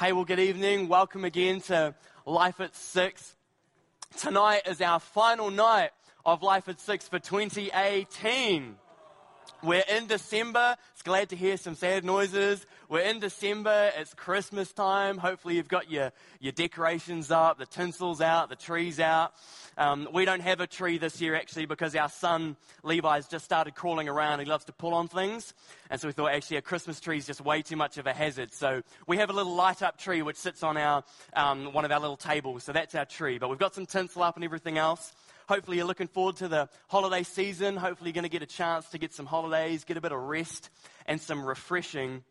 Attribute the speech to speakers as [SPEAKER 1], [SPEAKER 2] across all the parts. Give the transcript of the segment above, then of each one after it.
[SPEAKER 1] Hey, well, good evening. Welcome again to Life at Six. Tonight is our final night of Life at Six for 2018. We're in December. It's glad to hear some sad noises. We're in December. It's Christmas time. Hopefully, you've got your, your decorations up, the tinsel's out, the tree's out. Um, we don't have a tree this year actually because our son Levi's just started crawling around. He loves to pull on things. And so we thought actually a Christmas tree is just way too much of a hazard. So we have a little light up tree which sits on our, um, one of our little tables. So that's our tree. But we've got some tinsel up and everything else. Hopefully, you're looking forward to the holiday season. Hopefully, you're going to get a chance to get some holidays, get a bit of rest, and some refreshing.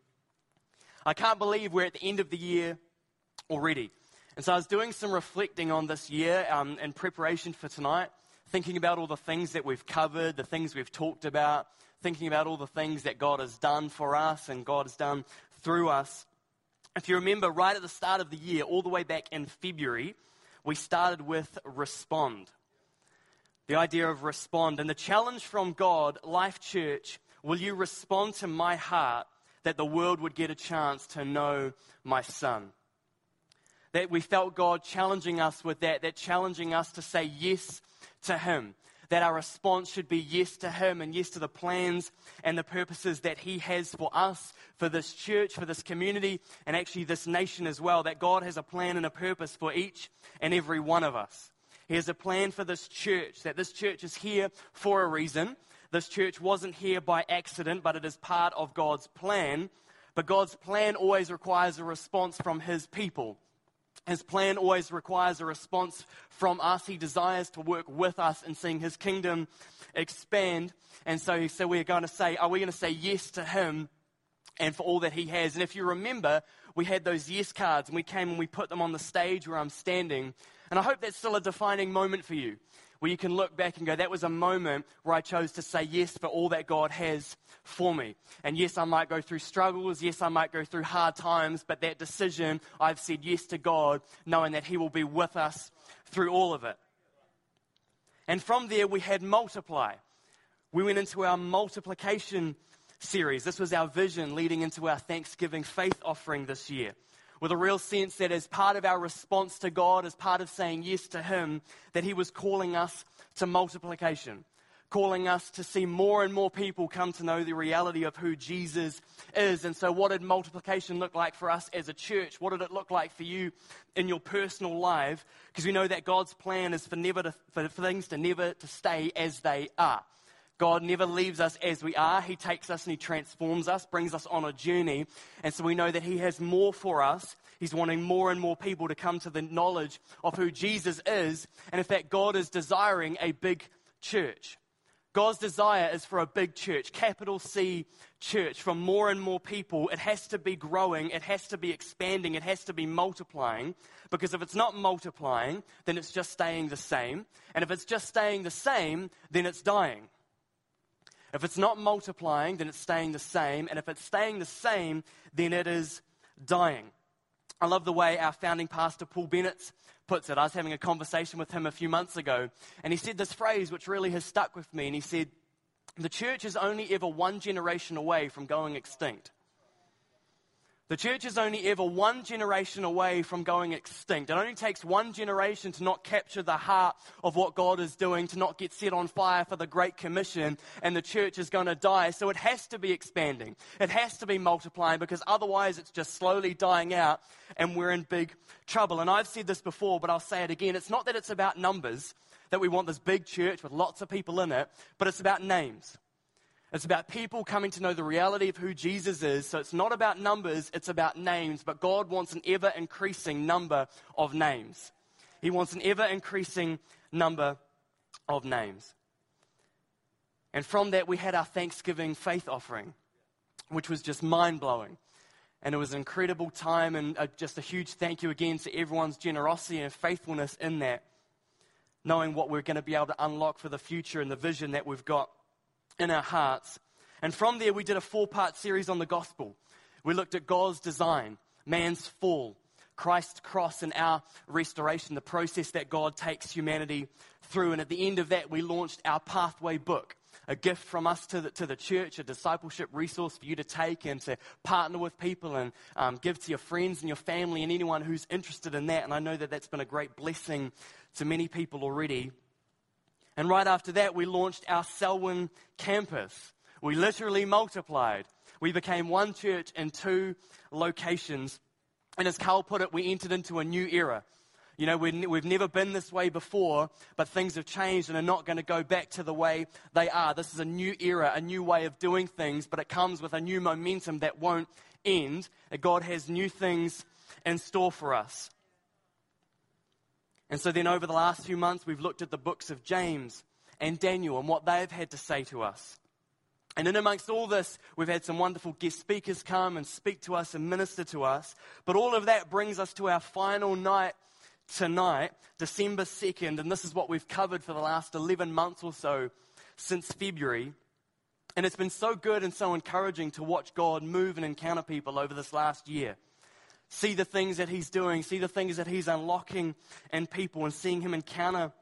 [SPEAKER 1] I can't believe we're at the end of the year already. And so I was doing some reflecting on this year um, in preparation for tonight, thinking about all the things that we've covered, the things we've talked about, thinking about all the things that God has done for us and God has done through us. If you remember, right at the start of the year, all the way back in February, we started with respond. The idea of respond. And the challenge from God, Life Church, will you respond to my heart that the world would get a chance to know my son? That we felt God challenging us with that, that challenging us to say yes to Him. That our response should be yes to Him and yes to the plans and the purposes that He has for us, for this church, for this community, and actually this nation as well. That God has a plan and a purpose for each and every one of us. He has a plan for this church, that this church is here for a reason. This church wasn't here by accident, but it is part of God's plan. But God's plan always requires a response from His people. His plan always requires a response from us. He desires to work with us in seeing His kingdom expand. And so, so we're going to say, are we going to say yes to Him and for all that He has? And if you remember, we had those yes cards and we came and we put them on the stage where I'm standing. And I hope that's still a defining moment for you, where you can look back and go, that was a moment where I chose to say yes for all that God has for me. And yes, I might go through struggles. Yes, I might go through hard times. But that decision, I've said yes to God, knowing that He will be with us through all of it. And from there, we had multiply. We went into our multiplication series. This was our vision leading into our Thanksgiving faith offering this year with a real sense that as part of our response to God, as part of saying yes to Him, that He was calling us to multiplication, calling us to see more and more people come to know the reality of who Jesus is. And so, what did multiplication look like for us as a church? What did it look like for you in your personal life? Because we know that God's plan is for never to, for things to never to stay as they are. God never leaves us as we are. He takes us and He transforms us, brings us on a journey. And so we know that He has more for us. He's wanting more and more people to come to the knowledge of who Jesus is. And in fact, God is desiring a big church. God's desire is for a big church, capital C church, from more and more people. It has to be growing, it has to be expanding, it has to be multiplying. Because if it's not multiplying, then it's just staying the same. And if it's just staying the same, then it's dying. If it's not multiplying, then it's staying the same. And if it's staying the same, then it is dying. I love the way our founding pastor, Paul Bennett, puts it. I was having a conversation with him a few months ago, and he said this phrase which really has stuck with me. And he said, The church is only ever one generation away from going extinct. The church is only ever one generation away from going extinct. It only takes one generation to not capture the heart of what God is doing, to not get set on fire for the Great Commission, and the church is going to die. So it has to be expanding. It has to be multiplying because otherwise it's just slowly dying out and we're in big trouble. And I've said this before, but I'll say it again. It's not that it's about numbers, that we want this big church with lots of people in it, but it's about names. It's about people coming to know the reality of who Jesus is. So it's not about numbers, it's about names. But God wants an ever increasing number of names. He wants an ever increasing number of names. And from that, we had our Thanksgiving faith offering, which was just mind blowing. And it was an incredible time, and uh, just a huge thank you again to everyone's generosity and faithfulness in that, knowing what we're going to be able to unlock for the future and the vision that we've got in our hearts. And from there, we did a four part series on the gospel. We looked at God's design, man's fall, Christ's cross and our restoration, the process that God takes humanity through. And at the end of that, we launched our Pathway book a gift from us to the, to the church, a discipleship resource for you to take and to partner with people and um, give to your friends and your family and anyone who's interested in that. And I know that that's been a great blessing to many people already. And right after that, we launched our Selwyn campus. We literally multiplied. We became one church in two locations. And as Carl put it, we entered into a new era. You know, we've never been this way before, but things have changed and are not going to go back to the way they are. This is a new era, a new way of doing things, but it comes with a new momentum that won't end. God has new things in store for us. And so then over the last few months, we've looked at the books of James and Daniel and what they've had to say to us. And in amongst all this, we've had some wonderful guest speakers come and speak to us and minister to us. But all of that brings us to our final night tonight, December 2nd, and this is what we've covered for the last 11 months or so since February. And it's been so good and so encouraging to watch God move and encounter people over this last year. See the things that He's doing, see the things that He's unlocking in people, and seeing Him encounter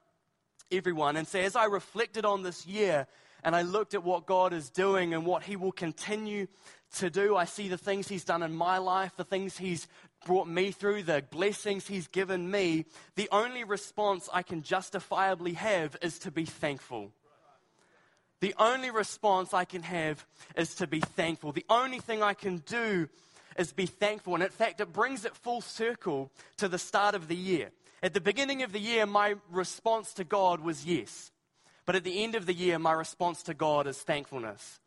[SPEAKER 1] everyone. And so, as I reflected on this year and I looked at what God is doing and what He will continue to do, I see the things He's done in my life, the things He's brought me through, the blessings He's given me, the only response I can justifiably have is to be thankful. The only response I can have is to be thankful. The only thing I can do is be thankful. And in fact, it brings it full circle to the start of the year. At the beginning of the year, my response to God was yes. But at the end of the year, my response to God is thankfulness.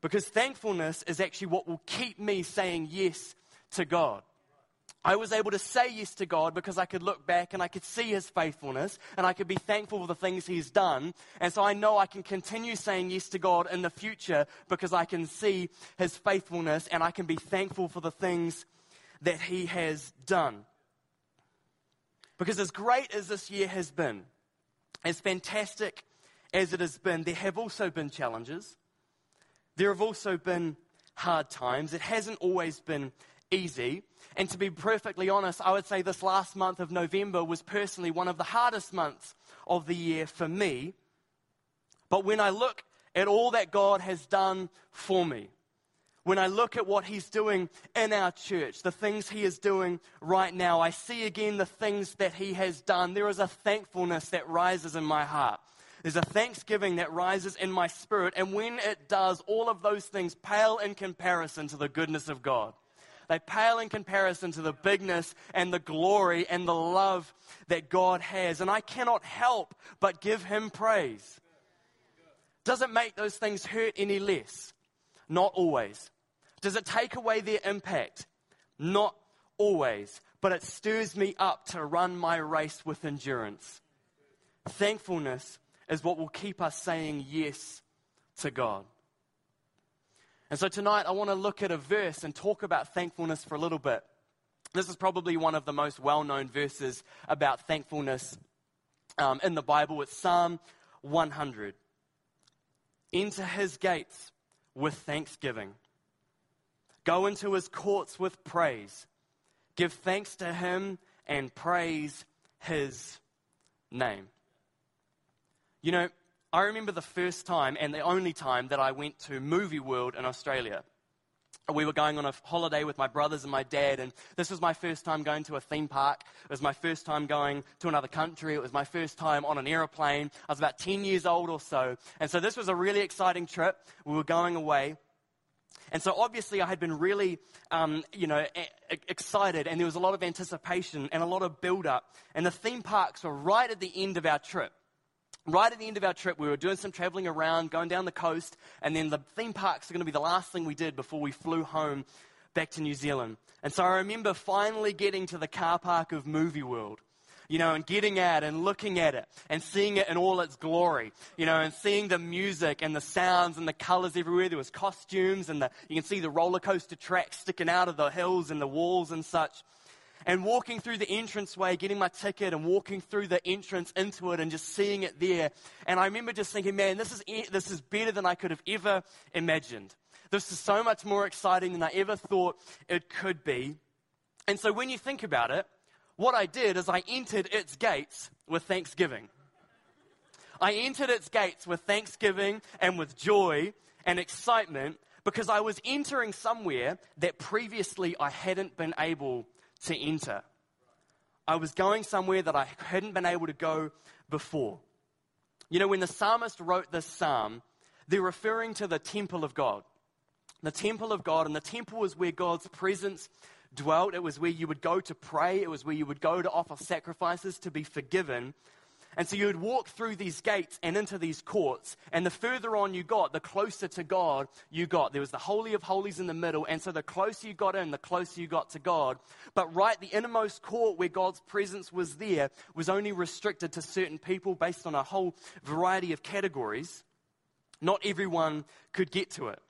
[SPEAKER 1] Because thankfulness is actually what will keep me saying yes to God. I was able to say yes to God because I could look back and I could see His faithfulness and I could be thankful for the things He's done. And so I know I can continue saying yes to God in the future because I can see His faithfulness and I can be thankful for the things that He has done. Because as great as this year has been, as fantastic as it has been, there have also been challenges. There have also been hard times. It hasn't always been easy. And to be perfectly honest, I would say this last month of November was personally one of the hardest months of the year for me. But when I look at all that God has done for me, when I look at what He's doing in our church, the things He is doing right now, I see again the things that He has done. There is a thankfulness that rises in my heart. There's a thanksgiving that rises in my spirit. And when it does, all of those things pale in comparison to the goodness of God. They pale in comparison to the bigness and the glory and the love that God has. And I cannot help but give Him praise. Does it make those things hurt any less? Not always. Does it take away their impact? Not always. But it stirs me up to run my race with endurance. Thankfulness is what will keep us saying yes to God. And so tonight I want to look at a verse and talk about thankfulness for a little bit. This is probably one of the most well known verses about thankfulness um, in the Bible. It's Psalm 100. Enter his gates with thanksgiving, go into his courts with praise, give thanks to him and praise his name. You know, I remember the first time and the only time that I went to Movie World in Australia. We were going on a holiday with my brothers and my dad, and this was my first time going to a theme park. It was my first time going to another country. It was my first time on an aeroplane. I was about 10 years old or so. And so this was a really exciting trip. We were going away. And so obviously I had been really, um, you know, excited, and there was a lot of anticipation and a lot of build up. And the theme parks were right at the end of our trip right at the end of our trip, we were doing some traveling around, going down the coast, and then the theme parks are going to be the last thing we did before we flew home back to New Zealand. And so I remember finally getting to the car park of Movie World. You know, and getting at and looking at it and seeing it in all its glory, you know, and seeing the music and the sounds and the colors everywhere. There was costumes and the, you can see the roller coaster tracks sticking out of the hills and the walls and such and walking through the entranceway, getting my ticket and walking through the entrance into it and just seeing it there. And I remember just thinking, man, this is, this is better than I could have ever imagined. This is so much more exciting than I ever thought it could be. And so when you think about it, what I did is I entered its gates with thanksgiving. I entered its gates with thanksgiving and with joy and excitement because I was entering somewhere that previously I hadn't been able to enter. I was going somewhere that I hadn't been able to go before. You know, when the psalmist wrote this psalm, they're referring to the temple of God. The temple of God, and the temple was where God's presence dwelt. It was where you would go to pray, it was where you would go to offer sacrifices to be forgiven. And so you would walk through these gates and into these courts. And the further on you got, the closer to God you got. There was the Holy of Holies in the middle. And so the closer you got in, the closer you got to God. But right, the innermost court where God's presence was there was only restricted to certain people based on a whole variety of categories. Not everyone could get to it.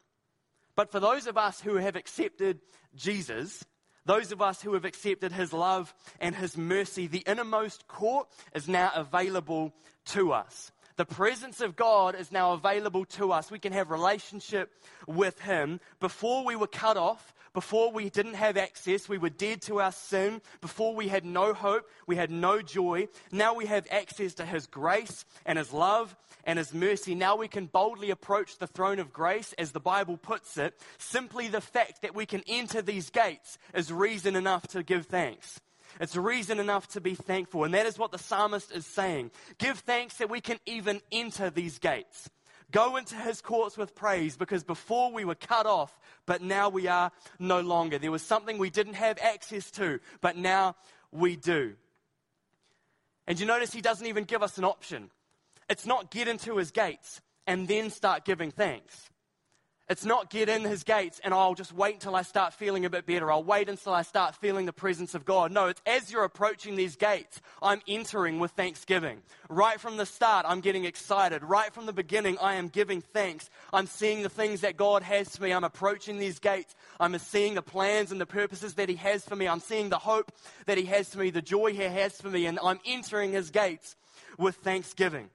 [SPEAKER 1] But for those of us who have accepted Jesus, those of us who have accepted his love and his mercy, the innermost court is now available to us. The presence of God is now available to us. We can have relationship with him. Before we were cut off, before we didn't have access, we were dead to our sin. Before we had no hope, we had no joy. Now we have access to His grace and His love and His mercy. Now we can boldly approach the throne of grace, as the Bible puts it. Simply the fact that we can enter these gates is reason enough to give thanks. It's reason enough to be thankful. And that is what the psalmist is saying. Give thanks that we can even enter these gates. Go into his courts with praise because before we were cut off, but now we are no longer. There was something we didn't have access to, but now we do. And you notice he doesn't even give us an option. It's not get into his gates and then start giving thanks. It's not get in his gates and I'll just wait until I start feeling a bit better. I'll wait until I start feeling the presence of God. No, it's as you're approaching these gates, I'm entering with thanksgiving. Right from the start, I'm getting excited. Right from the beginning, I am giving thanks. I'm seeing the things that God has for me. I'm approaching these gates. I'm seeing the plans and the purposes that He has for me. I'm seeing the hope that He has for me, the joy He has for me, and I'm entering His gates with thanksgiving.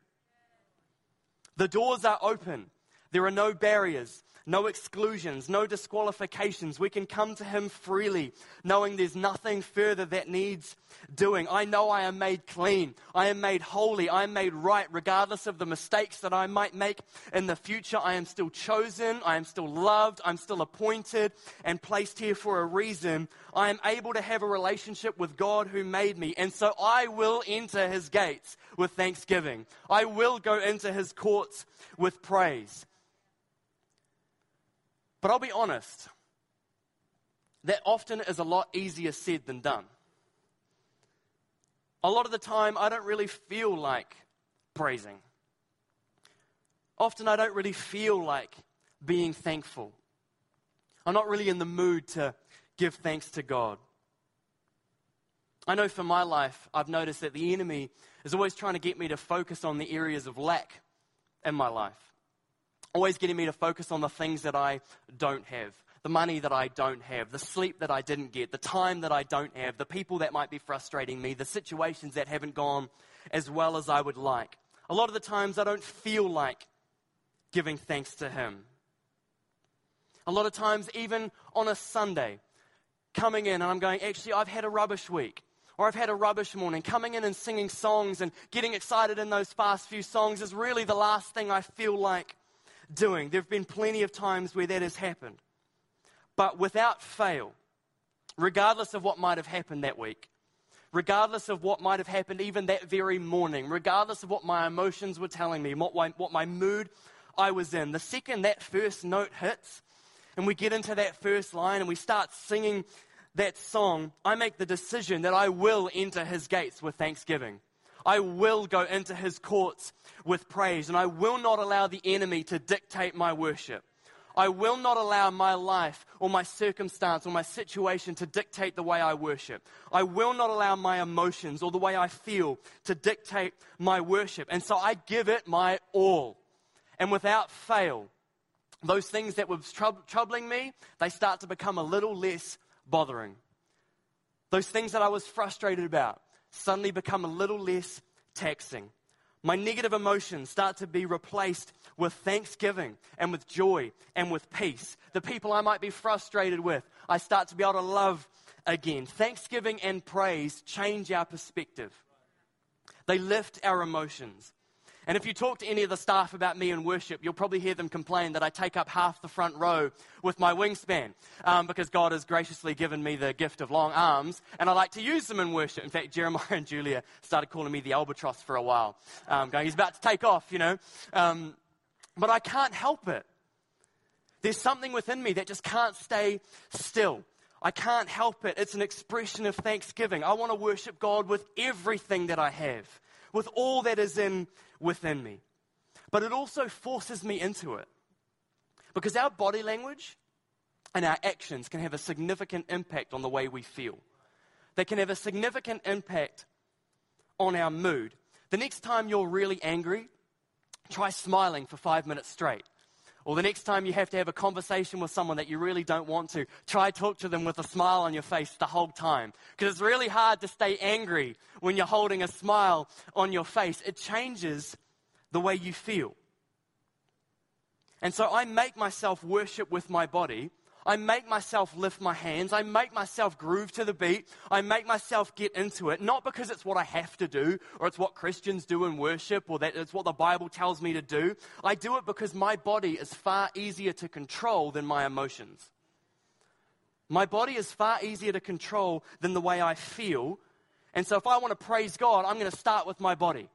[SPEAKER 1] The doors are open. There are no barriers no exclusions, no disqualifications. We can come to Him freely, knowing there's nothing further that needs doing. I know I am made clean. I am made holy. I am made right, regardless of the mistakes that I might make in the future. I am still chosen. I am still loved. I'm still appointed and placed here for a reason. I am able to have a relationship with God who made me. And so I will enter His gates with thanksgiving. I will go into His courts with praise. But I'll be honest, that often is a lot easier said than done. A lot of the time, I don't really feel like praising. Often, I don't really feel like being thankful. I'm not really in the mood to give thanks to God. I know for my life, I've noticed that the enemy is always trying to get me to focus on the areas of lack in my life always getting me to focus on the things that I don't have, the money that I don't have, the sleep that I didn't get, the time that I don't have, the people that might be frustrating me, the situations that haven't gone as well as I would like. A lot of the times I don't feel like giving thanks to Him. A lot of times, even on a Sunday, coming in and I'm going, actually, I've had a rubbish week or I've had a rubbish morning, coming in and singing songs and getting excited in those fast few songs is really the last thing I feel like doing. There have been plenty of times where that has happened. But without fail, regardless of what might have happened that week, regardless of what might have happened even that very morning, regardless of what my emotions were telling me, what my, what my mood I was in, the second that first note hits and we get into that first line and we start singing that song, I make the decision that I will enter his gates with thanksgiving. I will go into his courts with praise, and I will not allow the enemy to dictate my worship. I will not allow my life or my circumstance or my situation to dictate the way I worship. I will not allow my emotions or the way I feel to dictate my worship. And so I give it my all. And without fail, those things that were troubling me, they start to become a little less bothering. Those things that I was frustrated about, suddenly become a little less taxing. My negative emotions start to be replaced with thanksgiving and with joy and with peace. The people I might be frustrated with, I start to be able to love again. Thanksgiving and praise change our perspective, they lift our emotions. And if you talk to any of the staff about me in worship, you'll probably hear them complain that I take up half the front row with my wingspan um, because God has graciously given me the gift of long arms and I like to use them in worship. In fact, Jeremiah and Julia started calling me the albatross for a while, um, going, he's about to take off, you know. Um, but I can't help it. There's something within me that just can't stay still. I can't help it. It's an expression of thanksgiving. I want to worship God with everything that I have, with all that is in within me. But it also forces me into it. Because our body language and our actions can have a significant impact on the way we feel. They can have a significant impact on our mood. The next time you're really angry, try smiling for five minutes straight. Or the next time you have to have a conversation with someone that you really don't want to, try talk to them with a smile on your face the whole time. Because it's really hard to stay angry when you're holding a smile on your face. It changes the way you feel. And so I make myself worship with my body I make myself lift my hands. I make myself groove to the beat. I make myself get into it, not because it's what I have to do or it's what Christians do in worship or that it's what the Bible tells me to do. I do it because my body is far easier to control than my emotions. My body is far easier to control than the way I feel. And so if I want to praise God, I'm going to start with my body.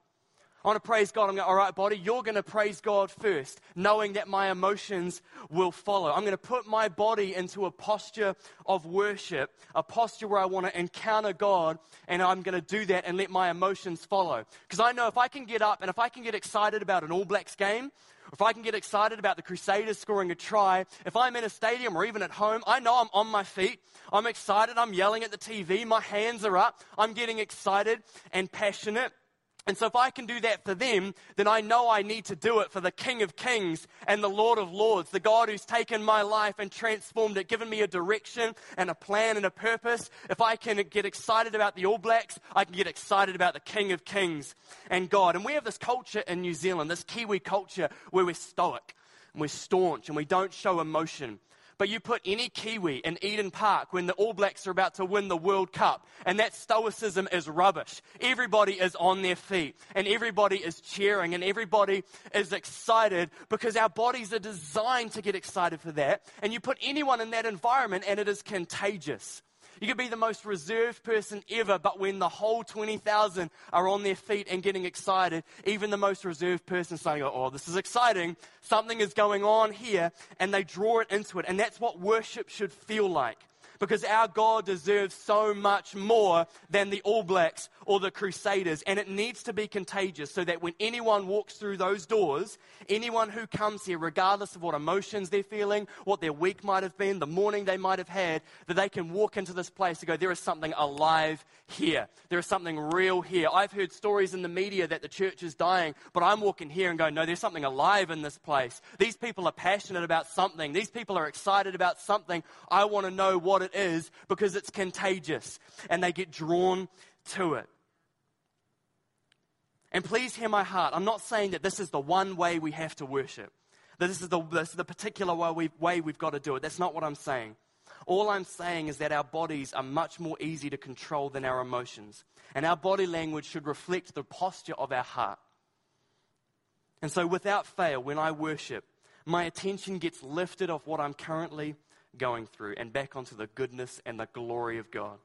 [SPEAKER 1] I want to praise God. I'm going, all right, body, you're going to praise God first, knowing that my emotions will follow. I'm going to put my body into a posture of worship, a posture where I want to encounter God, and I'm going to do that and let my emotions follow. Because I know if I can get up and if I can get excited about an All Blacks game, if I can get excited about the Crusaders scoring a try, if I'm in a stadium or even at home, I know I'm on my feet. I'm excited. I'm yelling at the TV. My hands are up. I'm getting excited and passionate. And so, if I can do that for them, then I know I need to do it for the King of Kings and the Lord of Lords, the God who's taken my life and transformed it, given me a direction and a plan and a purpose. If I can get excited about the All Blacks, I can get excited about the King of Kings and God. And we have this culture in New Zealand, this Kiwi culture, where we're stoic and we're staunch and we don't show emotion. But you put any Kiwi in Eden Park when the All Blacks are about to win the World Cup, and that stoicism is rubbish. Everybody is on their feet, and everybody is cheering, and everybody is excited because our bodies are designed to get excited for that. And you put anyone in that environment, and it is contagious. You could be the most reserved person ever, but when the whole 20,000 are on their feet and getting excited, even the most reserved person saying, Oh, this is exciting. Something is going on here. And they draw it into it. And that's what worship should feel like because our God deserves so much more than the All Blacks or the Crusaders. And it needs to be contagious so that when anyone walks through those doors, anyone who comes here, regardless of what emotions they're feeling, what their week might have been, the morning they might have had, that they can walk into this place and go, there is something alive here. There is something real here. I've heard stories in the media that the church is dying, but I'm walking here and going, no, there's something alive in this place. These people are passionate about something. These people are excited about something. I want to know what it it is because it's contagious and they get drawn to it. And please hear my heart. I'm not saying that this is the one way we have to worship, that this is the, this is the particular way we've, way we've got to do it. That's not what I'm saying. All I'm saying is that our bodies are much more easy to control than our emotions. And our body language should reflect the posture of our heart. And so, without fail, when I worship, my attention gets lifted off what I'm currently going through and back onto the goodness and the glory of God.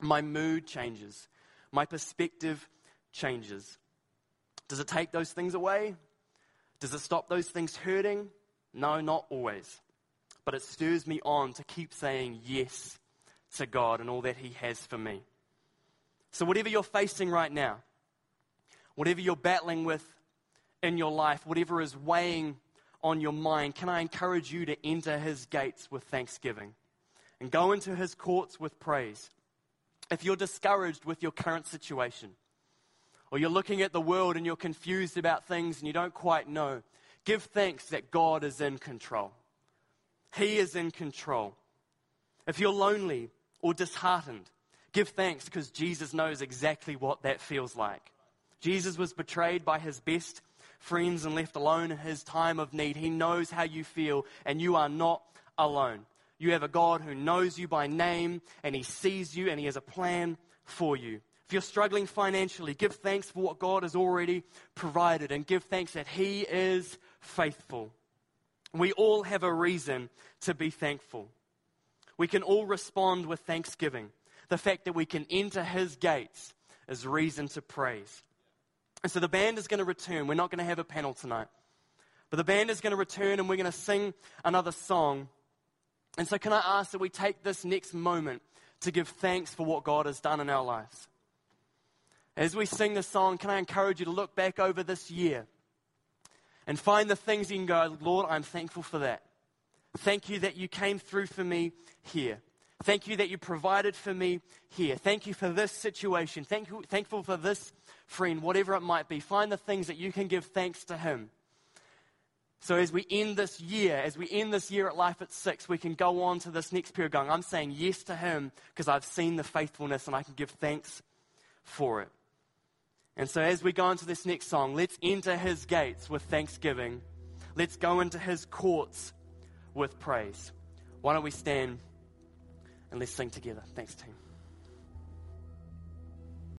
[SPEAKER 1] My mood changes, my perspective changes. Does it take those things away? Does it stop those things hurting? No, not always. But it stirs me on to keep saying yes to God and all that He has for me. So, whatever you're facing right now, whatever you're battling with in your life, whatever is weighing on your mind, can I encourage you to enter his gates with thanksgiving and go into his courts with praise? If you're discouraged with your current situation, or you're looking at the world and you're confused about things and you don't quite know, give thanks that God is in control. He is in control. If you're lonely or disheartened, give thanks because Jesus knows exactly what that feels like. Jesus was betrayed by his best friends and left alone in his time of need. He knows how you feel, and you are not alone. You have a God who knows you by name and he sees you and he has a plan for you. If you're struggling financially, give thanks for what God has already provided and give thanks that he is faithful. We all have a reason to be thankful. We can all respond with thanksgiving. The fact that we can enter his gates is reason to praise. And so the band is going to return. We're not going to have a panel tonight. But the band is going to return and we're going to sing another song. And so, can I ask that we take this next moment to give thanks for what God has done in our lives? As we sing this song, can I encourage you to look back over this year and find the things you can go, Lord, I'm thankful for that. Thank you that you came through for me here. Thank you that you provided for me here. Thank you for this situation. Thank you, thankful for this friend, whatever it might be. Find the things that you can give thanks to Him. So as we end this year, as we end this year at Life at Six, we can go on to this next period going, I'm saying yes to Him because I've seen the faithfulness and I can give thanks for it. And so as we go into this next song, let's enter His gates with thanksgiving. Let's go into His courts with praise. Why don't we stand? and let's sing together. Thanks, team.